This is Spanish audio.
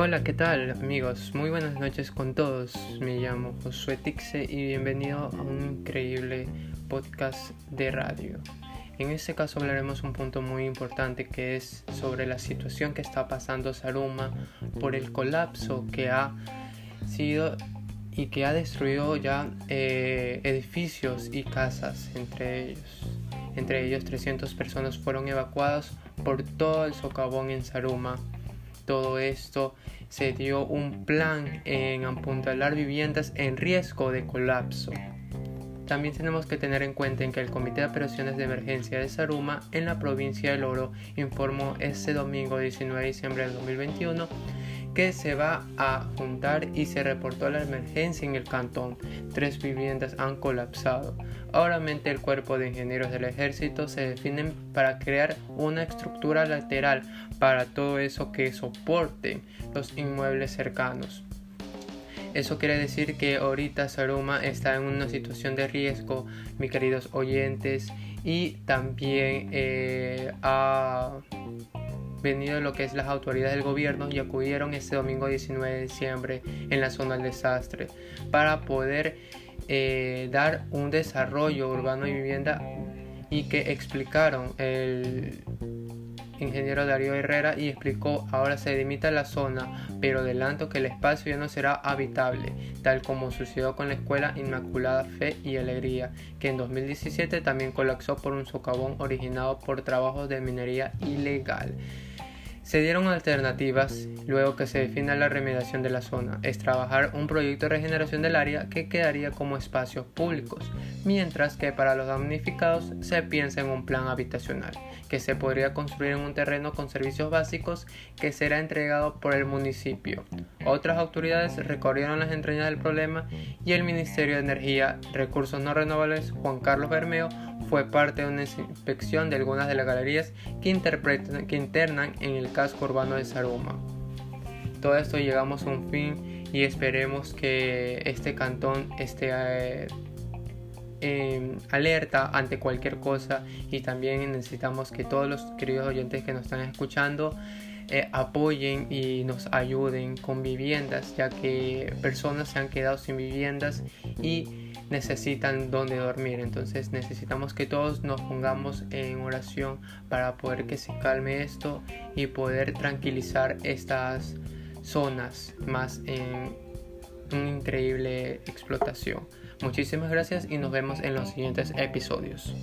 Hola, ¿qué tal amigos? Muy buenas noches con todos. Me llamo Josué Tixe y bienvenido a un increíble podcast de radio. En este caso hablaremos un punto muy importante que es sobre la situación que está pasando Saruma por el colapso que ha sido y que ha destruido ya eh, edificios y casas entre ellos. Entre ellos 300 personas fueron evacuadas por todo el socavón en Saruma todo esto se dio un plan en apuntalar viviendas en riesgo de colapso. También tenemos que tener en cuenta en que el Comité de Operaciones de Emergencia de Saruma en la provincia del Oro informó este domingo 19 de diciembre del 2021 que se va a juntar y se reportó la emergencia en el cantón. Tres viviendas han colapsado. Ahora el cuerpo de ingenieros del ejército se definen para crear una estructura lateral para todo eso que soporte los inmuebles cercanos. Eso quiere decir que ahorita Saruma está en una situación de riesgo, mis queridos oyentes, y también eh, ha venido lo que es las autoridades del gobierno y acudieron este domingo 19 de diciembre en la zona del desastre para poder eh, dar un desarrollo urbano y vivienda y que explicaron el ingeniero Darío Herrera y explicó ahora se limita la zona pero adelanto que el espacio ya no será habitable tal como sucedió con la escuela Inmaculada Fe y Alegría que en 2017 también colapsó por un socavón originado por trabajos de minería ilegal se dieron alternativas luego que se defina la remediación de la zona, es trabajar un proyecto de regeneración del área que quedaría como espacios públicos, mientras que para los damnificados se piensa en un plan habitacional, que se podría construir en un terreno con servicios básicos que será entregado por el municipio. Otras autoridades recorrieron las entrañas del problema y el Ministerio de Energía, Recursos No Renovables, Juan Carlos Bermeo, fue parte de una inspección de algunas de las galerías que, que internan en el casco urbano de Saruma. Todo esto llegamos a un fin y esperemos que este cantón esté eh, alerta ante cualquier cosa y también necesitamos que todos los queridos oyentes que nos están escuchando eh, apoyen y nos ayuden con viviendas ya que personas se han quedado sin viviendas y necesitan donde dormir. Entonces necesitamos que todos nos pongamos en oración para poder que se calme esto y poder tranquilizar estas zonas más en una increíble explotación. Muchísimas gracias y nos vemos en los siguientes episodios.